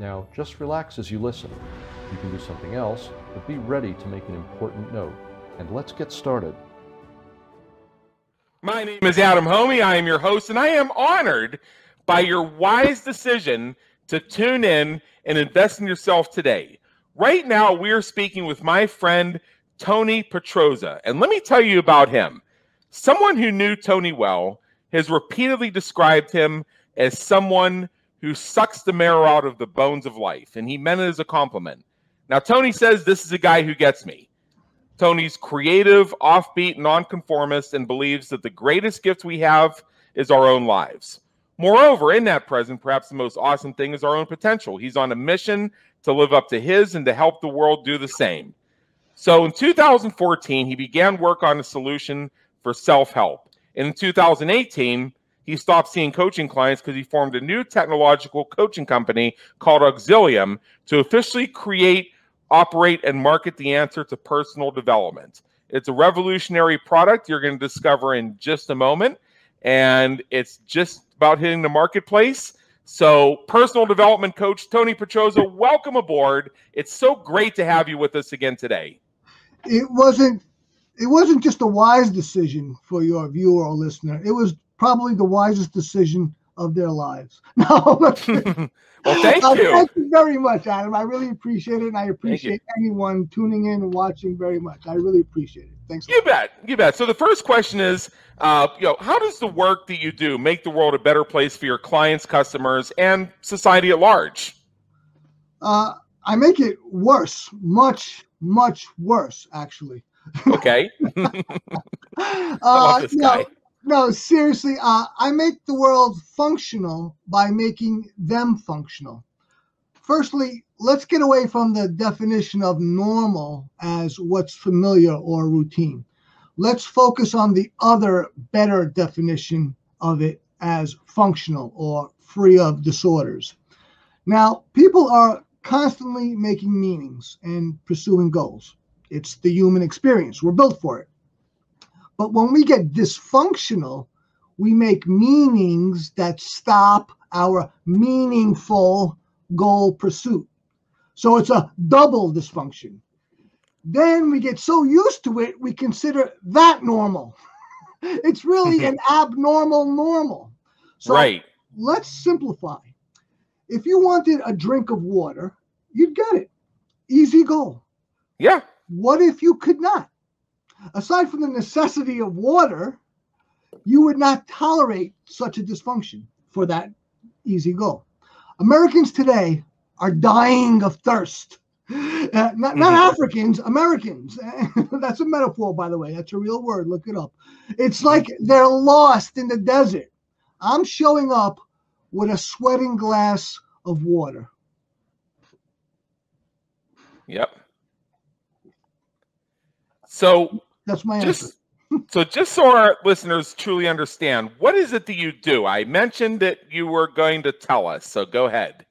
Now, just relax as you listen. You can do something else, but be ready to make an important note. And let's get started. My name is Adam Hommey. I am your host, and I am honored by your wise decision to tune in and invest in yourself today. Right now, we are speaking with my friend Tony Petroza. And let me tell you about him. Someone who knew Tony well has repeatedly described him as someone who sucks the marrow out of the bones of life. And he meant it as a compliment. Now, Tony says this is a guy who gets me. Tony's creative, offbeat, nonconformist, and believes that the greatest gift we have is our own lives. Moreover, in that present, perhaps the most awesome thing is our own potential. He's on a mission to live up to his and to help the world do the same. So in 2014, he began work on a solution for self help. And in 2018, he stopped seeing coaching clients because he formed a new technological coaching company called Auxilium to officially create, operate, and market the answer to personal development. It's a revolutionary product you're going to discover in just a moment, and it's just about hitting the marketplace. So, personal development coach Tony Petroza, welcome aboard. It's so great to have you with us again today. It wasn't it wasn't just a wise decision for your viewer or listener. It was probably the wisest decision of their lives. No. well, thank uh, you. thank you very much, Adam. I really appreciate it, and I appreciate anyone tuning in and watching very much. I really appreciate it. Thanks. You bet. You bet. So the first question is, uh, you know, how does the work that you do make the world a better place for your clients, customers, and society at large? Uh, I make it worse, much, much worse, actually. Okay. uh, no, no, seriously, uh, I make the world functional by making them functional. Firstly, let's get away from the definition of normal as what's familiar or routine. Let's focus on the other, better definition of it as functional or free of disorders. Now, people are constantly making meanings and pursuing goals. It's the human experience. We're built for it. But when we get dysfunctional, we make meanings that stop our meaningful goal pursuit. So it's a double dysfunction. Then we get so used to it, we consider that normal. it's really an abnormal normal. So right. let's simplify. If you wanted a drink of water, you'd get it. Easy goal. Yeah. What if you could not? Aside from the necessity of water, you would not tolerate such a dysfunction for that easy goal. Americans today are dying of thirst. Uh, not, not mm-hmm. Africans, Americans. That's a metaphor, by the way. That's a real word. Look it up. It's like they're lost in the desert. I'm showing up with a sweating glass of water. Yep. So that's my just, answer. so just so our listeners truly understand, what is it that you do? I mentioned that you were going to tell us, so go ahead.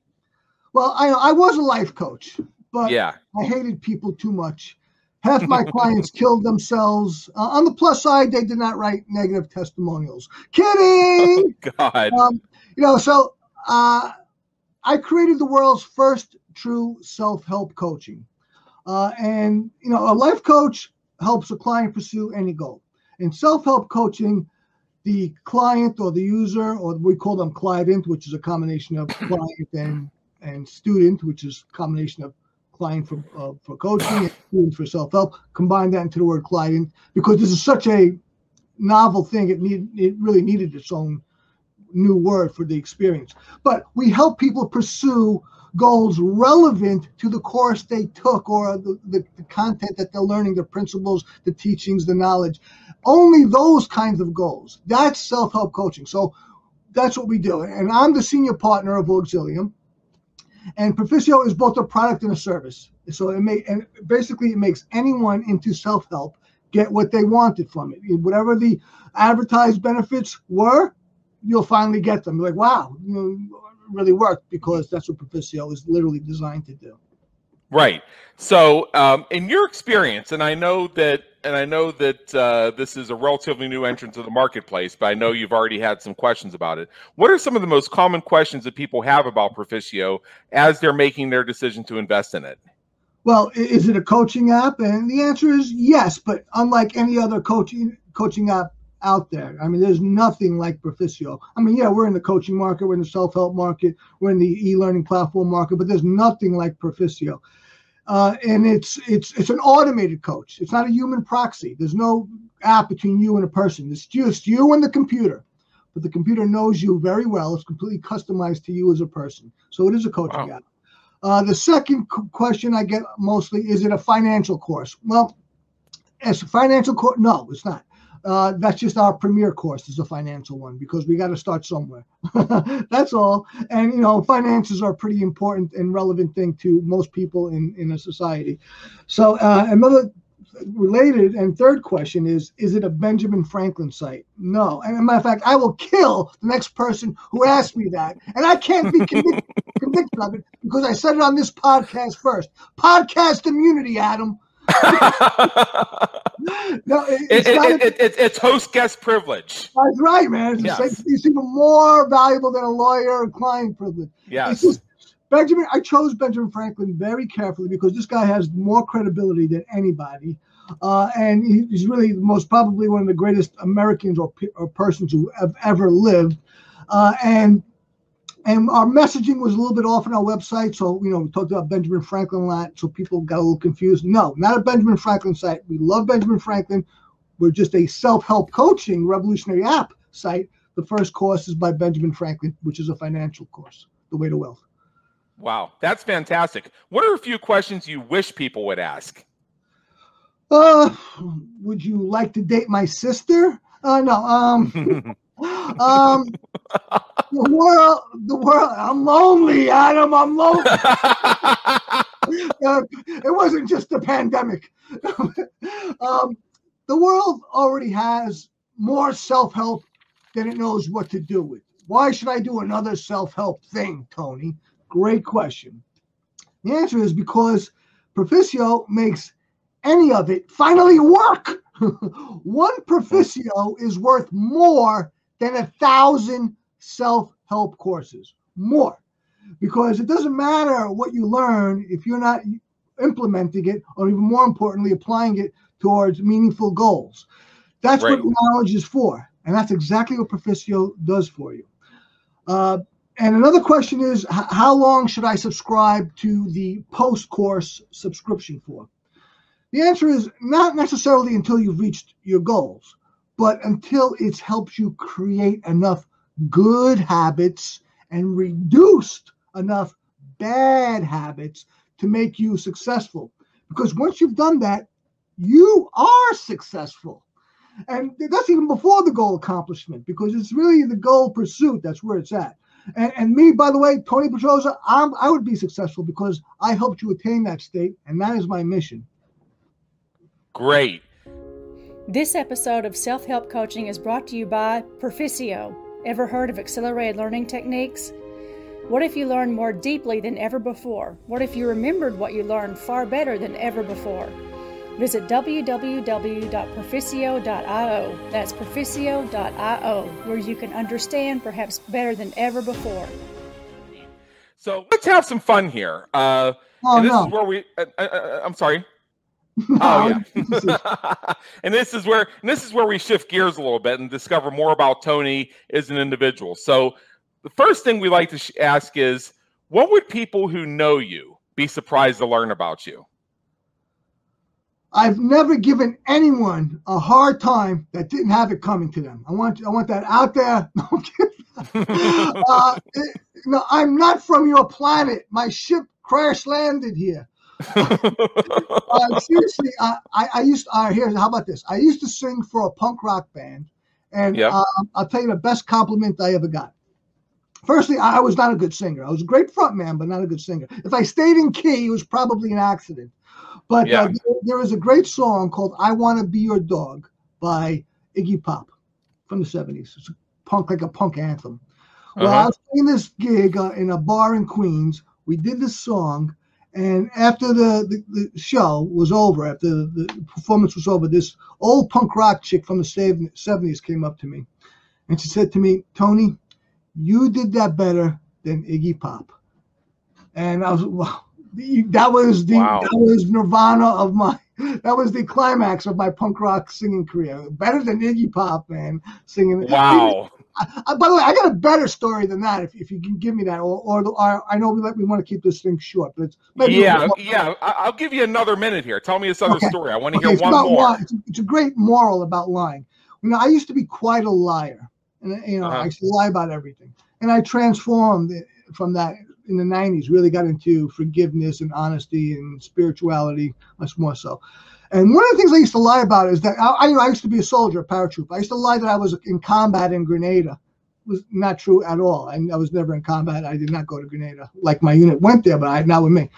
Well, I I was a life coach, but yeah, I hated people too much. Half my clients killed themselves. Uh, on the plus side, they did not write negative testimonials. Kidding. Oh, God. Um, you know, so uh, I created the world's first true self-help coaching, uh, and you know, a life coach helps a client pursue any goal. In self help coaching, the client or the user, or we call them client, which is a combination of client and, and student, which is a combination of client for, uh, for coaching and student for self help, combine that into the word client because this is such a novel thing. It need it really needed its own new word for the experience. But we help people pursue goals relevant to the course they took or the, the, the, content that they're learning, the principles, the teachings, the knowledge. Only those kinds of goals. That's self help coaching. So that's what we do. And I'm the senior partner of Auxilium. And Perficio is both a product and a service. So it may and basically it makes anyone into self-help get what they wanted from it. Whatever the advertised benefits were, you'll finally get them. You're like, wow, you know, really worked because that's what Perficio is literally designed to do. Right. So, um, in your experience, and I know that, and I know that uh, this is a relatively new entrant to the marketplace, but I know you've already had some questions about it. What are some of the most common questions that people have about Perficio as they're making their decision to invest in it? Well, is it a coaching app? And the answer is yes, but unlike any other coaching coaching app out there. I mean, there's nothing like Perficio. I mean, yeah, we're in the coaching market, we're in the self-help market, we're in the e-learning platform market, but there's nothing like Perficio. Uh, and it's it's it's an automated coach. It's not a human proxy. There's no app between you and a person. It's just you and the computer. But the computer knows you very well. It's completely customized to you as a person. So it is a coaching wow. app. Uh, the second question I get mostly is it a financial course? Well, as a financial course, no, it's not. Uh, that's just our premier course is a financial one because we got to start somewhere. that's all. And you know, finances are a pretty important and relevant thing to most people in in a society. So uh, another related and third question is is it a benjamin franklin site no and matter of fact i will kill the next person who asks me that and i can't be convicted, convicted of it because i said it on this podcast first podcast immunity adam no, it, it's, it, it, it, it's host guest privilege. That's right, man. It's, yes. like, it's even more valuable than a lawyer and client privilege. Yes. Just, Benjamin, I chose Benjamin Franklin very carefully because this guy has more credibility than anybody. Uh, and he's really most probably one of the greatest Americans or, or persons who have ever lived. Uh, and and our messaging was a little bit off on our website. So, you know, we talked about Benjamin Franklin a lot. So people got a little confused. No, not a Benjamin Franklin site. We love Benjamin Franklin. We're just a self help coaching revolutionary app site. The first course is by Benjamin Franklin, which is a financial course, The Way to Wealth. Wow, that's fantastic. What are a few questions you wish people would ask? Uh, would you like to date my sister? Uh, no. Um, um, the world, the world. I'm lonely, Adam. I'm lonely. uh, it wasn't just the pandemic. um, the world already has more self-help than it knows what to do with. Why should I do another self-help thing, Tony? Great question. The answer is because Perficio makes any of it finally work. One Perficio is worth more than a thousand self help courses. More. Because it doesn't matter what you learn if you're not implementing it, or even more importantly, applying it towards meaningful goals. That's right. what knowledge is for. And that's exactly what Perficio does for you. Uh, and another question is how long should I subscribe to the post course subscription for? The answer is not necessarily until you've reached your goals but until it helps you create enough good habits and reduced enough bad habits to make you successful. Because once you've done that, you are successful. And that's even before the goal accomplishment, because it's really the goal pursuit that's where it's at. And, and me, by the way, Tony Pedroza, I'm, I would be successful because I helped you attain that state, and that is my mission. Great. This episode of Self Help Coaching is brought to you by Perficio. Ever heard of accelerated learning techniques? What if you learned more deeply than ever before? What if you remembered what you learned far better than ever before? Visit www.perficio.io. That's perficio.io, where you can understand perhaps better than ever before. So let's have some fun here. Uh, oh, this no. is where we. Uh, uh, uh I'm sorry. Oh yeah. and this is where this is where we shift gears a little bit and discover more about Tony as an individual. So the first thing we like to sh- ask is what would people who know you be surprised to learn about you? I've never given anyone a hard time that didn't have it coming to them. I want I want that out there. uh, it, no, I'm not from your planet. My ship crash landed here. uh, seriously, I, I, used to, uh, here, how about this? I used to sing for a punk rock band, and yep. um, I'll tell you the best compliment I ever got. Firstly, I was not a good singer. I was a great frontman, but not a good singer. If I stayed in key, it was probably an accident. But Yeah. uh, there, is a great song called "I Want to Be Your Dog" by Iggy Pop from the '70s. It's a punk, like a punk anthem. Well, I Uh-huh. was playing this gig uh, in a bar in Queens. We did this song, and after the, the, the show was over, after the, the performance was over, this old punk rock chick from the 70s came up to me, and she said to me, "Tony, you did that better than Iggy Pop." And I was, wow, that was the Wow. that was Nirvana of my. That was the climax of my punk rock singing career. Better than Iggy Pop, man, singing. Wow. Uh, by the way, I got a better story than that. If, if you can give me that, or or, or I know we let we want to keep this thing short, but it's maybe Yeah, yeah. I- I'll give you another minute here. Tell me this other Okay. story. I want to Okay, hear one more. lie- It's, a, great moral about lying. You know, I used to be quite a liar, and you know, Uh-huh. I used to lie about everything, and I transformed it from that in the '90s. Really got into forgiveness and honesty and spirituality, much more so. And one of the things I used to lie about is that I, I, used to be a soldier, a paratrooper. I used to lie that I was in combat in Grenada. It was not true at all. I, I was never in combat. I did not go to Grenada. Like my unit went there, but I not with me.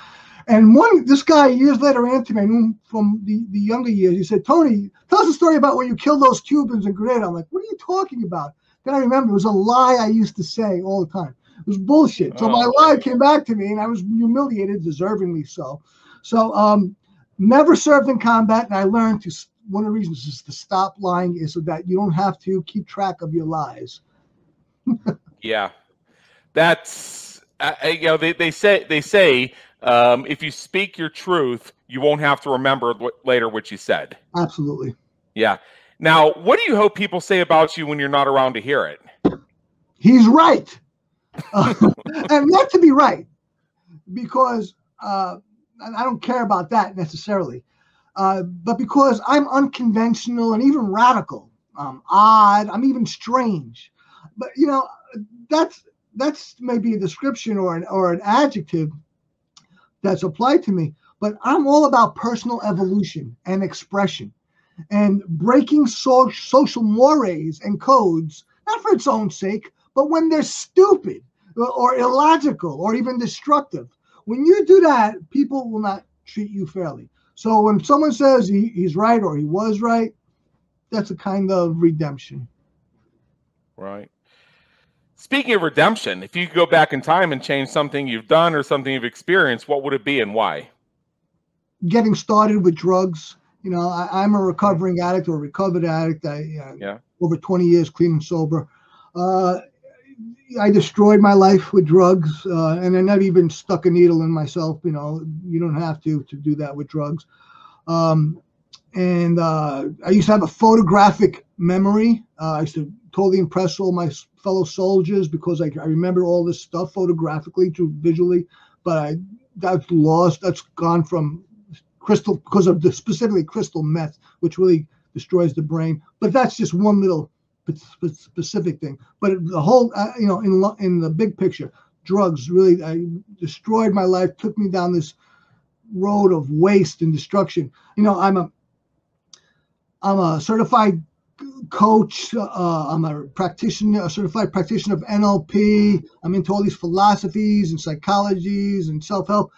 And one, this guy years later to me, from the, the younger years. He said, Tony, tell us a story about when you killed those Cubans in Grenada. I'm like, what are you talking about? Then I remember it was a lie I used to say all the time. It was bullshit. So my Oh. lie came back to me and I was humiliated, deservingly so. So, um, never served in combat. And I learned to, one of the reasons is to stop lying is so that you don't have to keep track of your lies. Yeah, that's uh, uh, you know they, they say they say um, if you speak your truth, you won't have to remember what, later what you said. Absolutely. Yeah. Now, what do you hope people say about you when you're not around to hear it? he's right. Uh, and not to be right, because uh, I don't care about that necessarily, uh, but because I'm unconventional and even radical, um, odd, I'm even strange. But you know, that's that's maybe a description or an or an adjective that's applied to me. But I'm all about personal evolution and expression, and breaking so- social mores and codes, not for its own sake, but when they're stupid or, or illogical or even destructive. When you do that, people will not treat you fairly. So when someone says he, he's right or he was right, that's a kind of redemption. Right. Speaking of redemption, if you could go back in time and change something you've done or something you've experienced, what would it be and why? Getting started with drugs, you know, I, I'm a recovering addict or a recovered addict. I, uh, Yeah. over 20 years clean and sober. Uh, I destroyed my life with drugs, uh, and I never even stuck a needle in myself. You know, you don't have to to do that with drugs. Um, and uh, I used to have a photographic memory. Uh, I used to totally impress all my fellow soldiers because I, I remember all this stuff photographically, to visually. But I that's lost. That's gone from crystal because of the specifically crystal meth, which really destroys the brain. But that's just one little specific thing. But the whole, uh, you know, in in the big picture, drugs really uh, destroyed my life. Took me down this road of waste and destruction. You know, I'm a I'm a certified coach. Uh, I'm a practitioner, a certified practitioner of NLP. I'm into all these philosophies and psychologies and self help.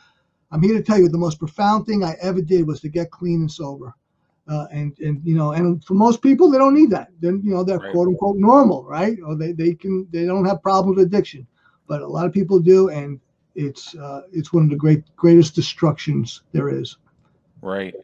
I'm here to tell you the most profound thing I ever did was to get clean and sober. Uh, and and you know, and for most people, they don't need that. Then you know, they're Right. quote unquote normal, right? Or they they can they don't have problems with addiction, but a lot of people do, and it's uh, it's one of the great greatest destructions there is. Right.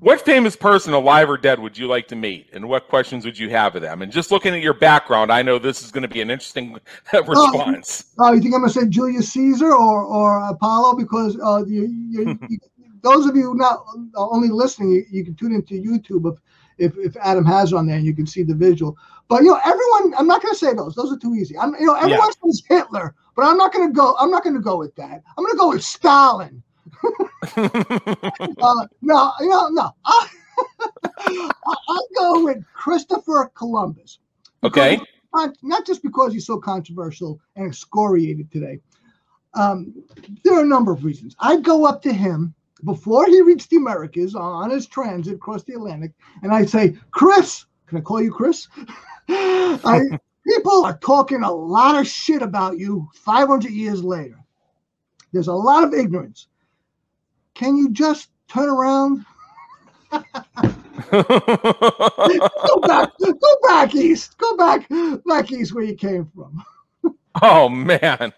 What famous person, alive or dead, would you like to meet, and what questions would you have of them? And just looking at your background, I know this is going to be an interesting response. Oh, you think I'm gonna say Julius Caesar or or Apollo? Because uh, you, you, you those of you not only listening, you, you can tune into YouTube if, if if Adam has on there and you can see the visual. But you know, everyone. I'm not gonna say those. Those are too easy. I'm you know everyone says Hitler, but I'm not gonna go. I'm not gonna go with that. I'm gonna go with Stalin. Uh, no, you know, no. I, I'll go with Christopher Columbus. okay. Not, not just because he's so controversial and excoriated today. Um, there are a number of reasons. I'd go up to him before he reached the Americas on his transit across the Atlantic, and I'd say, Chris, can I call you Chris? I, People are talking a lot of shit about you 500 years later. There's a lot of ignorance. Can you just turn around? go back, go back east. Go back, back east where you came from. oh man,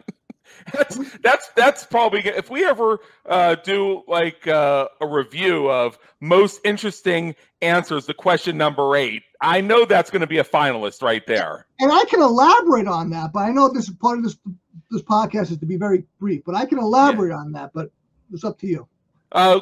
that's that's that's probably if we ever uh, do like uh, a review of most interesting answers to question number eight. I know that's going to be a finalist right there. And I can elaborate on that, but I know this part of this this podcast is to be very brief. But I can elaborate yeah. on that. But it's up to you. Uh,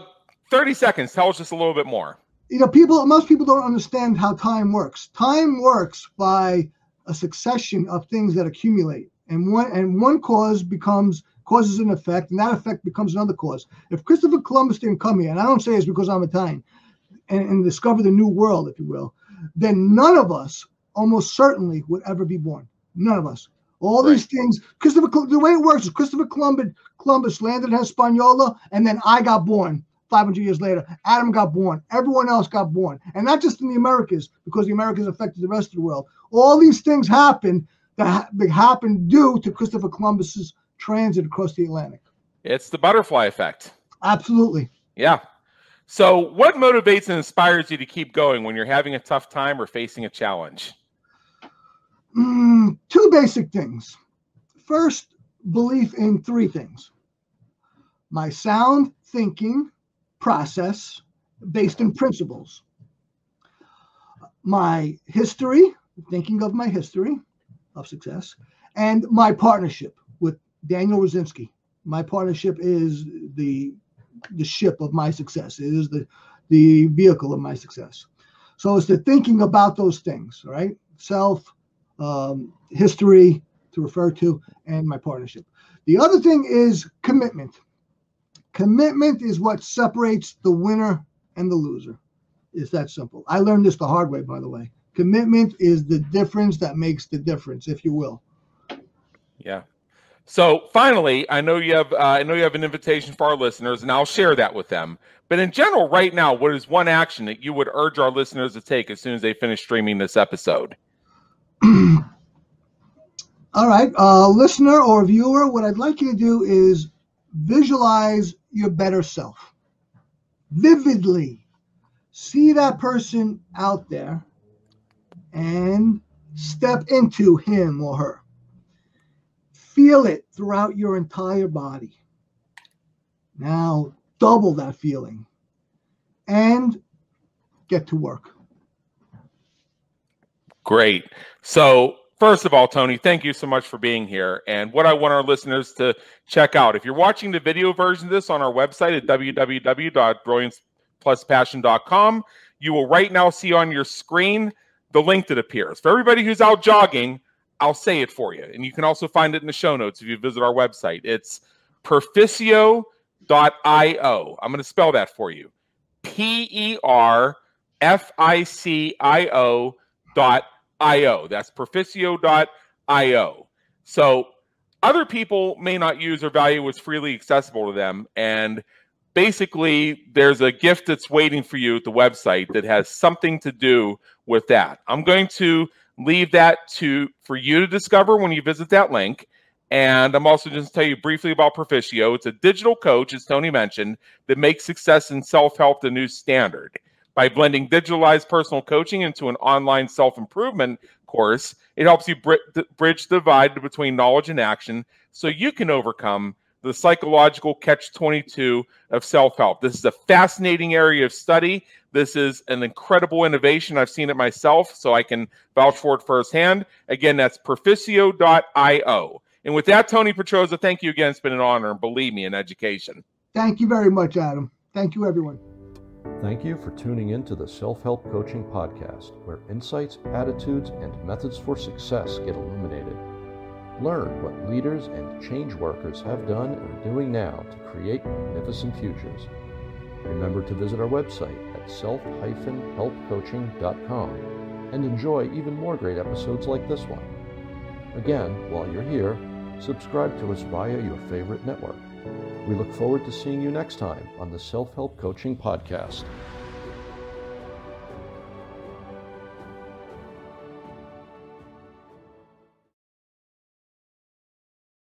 thirty seconds. Tell us just a little bit more you know, people, most people don't understand how time works. Time works by a succession of things that accumulate, and one and one cause becomes causes an effect, and that effect becomes another cause. If Christopher Columbus didn't come here, and I don't say it's because I'm Italian, and, and discover the new world, if you will, then none of us, almost certainly, would ever be born. None of us. All right. these things, Christopher, the way it works is Christopher Columbus, Columbus landed in Hispaniola, and then I got born. 500 years later, Adam got born. Everyone else got born. And not just in the Americas, because the Americas affected the rest of the world. All these things happened that happened due to Christopher Columbus's transit across the Atlantic. It's the butterfly effect. Absolutely. Yeah. So, what motivates and inspires you to keep going when you're having a tough time or facing a challenge? Mm, two basic things. First, belief in three things my sound thinking, process based in principles. My history, thinking of my history of success, and my partnership with Daniel Rosinski. My partnership is the the ship of my success. It is the the vehicle of my success. So it's the thinking about those things, right? Self, um, history to refer to, and my partnership. The other thing is commitment. Commitment is what separates the winner and the loser. It's that simple. I learned this the hard way, by the way. Commitment is the difference that makes the difference, if you will. Yeah. So finally, I know you have uh, I know you have an invitation for our listeners, and I'll share that with them. But in general, right now, what is one action that you would urge our listeners to take as soon as they finish streaming this episode? All right, uh, listener or viewer, what I'd like you to do is visualize your better self. Vividly see that person out there and step into him or her. Feel it throughout your entire body. Now, double that feeling and get to work. Great. So, First of all, Tony, thank you so much for being here. And what I want our listeners to check out if you're watching the video version of this on our website at www.brilliancepluspassion.com, you will right now see on your screen the link that appears. For everybody who's out jogging, I'll say it for you. And you can also find it in the show notes if you visit our website. It's perficio.io. I'm going to spell that for you P E R F I C I O dot io. That's perficio.io. So other people may not use or value what's freely accessible to them. And basically, there's a gift that's waiting for you at the website that has something to do with that. I'm going to leave that to for you to discover when you visit that link. And I'm also just tell you briefly about Perficio. It's a digital coach, as Tony mentioned, that makes success in self-help the new standard. By blending digitalized personal coaching into an online self improvement course, it helps you bridge the divide between knowledge and action so you can overcome the psychological catch 22 of self help. This is a fascinating area of study. This is an incredible innovation. I've seen it myself, so I can vouch for it firsthand. Again, that's perficio.io. And with that, Tony Petroza, thank you again. It's been an honor, and believe me, in education. Thank you very much, Adam. Thank you, everyone. Thank you for tuning in to the Self Help Coaching Podcast, where insights, attitudes, and methods for success get illuminated. Learn what leaders and change workers have done and are doing now to create magnificent futures. Remember to visit our website at self-helpcoaching.com and enjoy even more great episodes like this one. Again, while you're here, subscribe to us via your favorite network. We look forward to seeing you next time on the Self Help Coaching Podcast.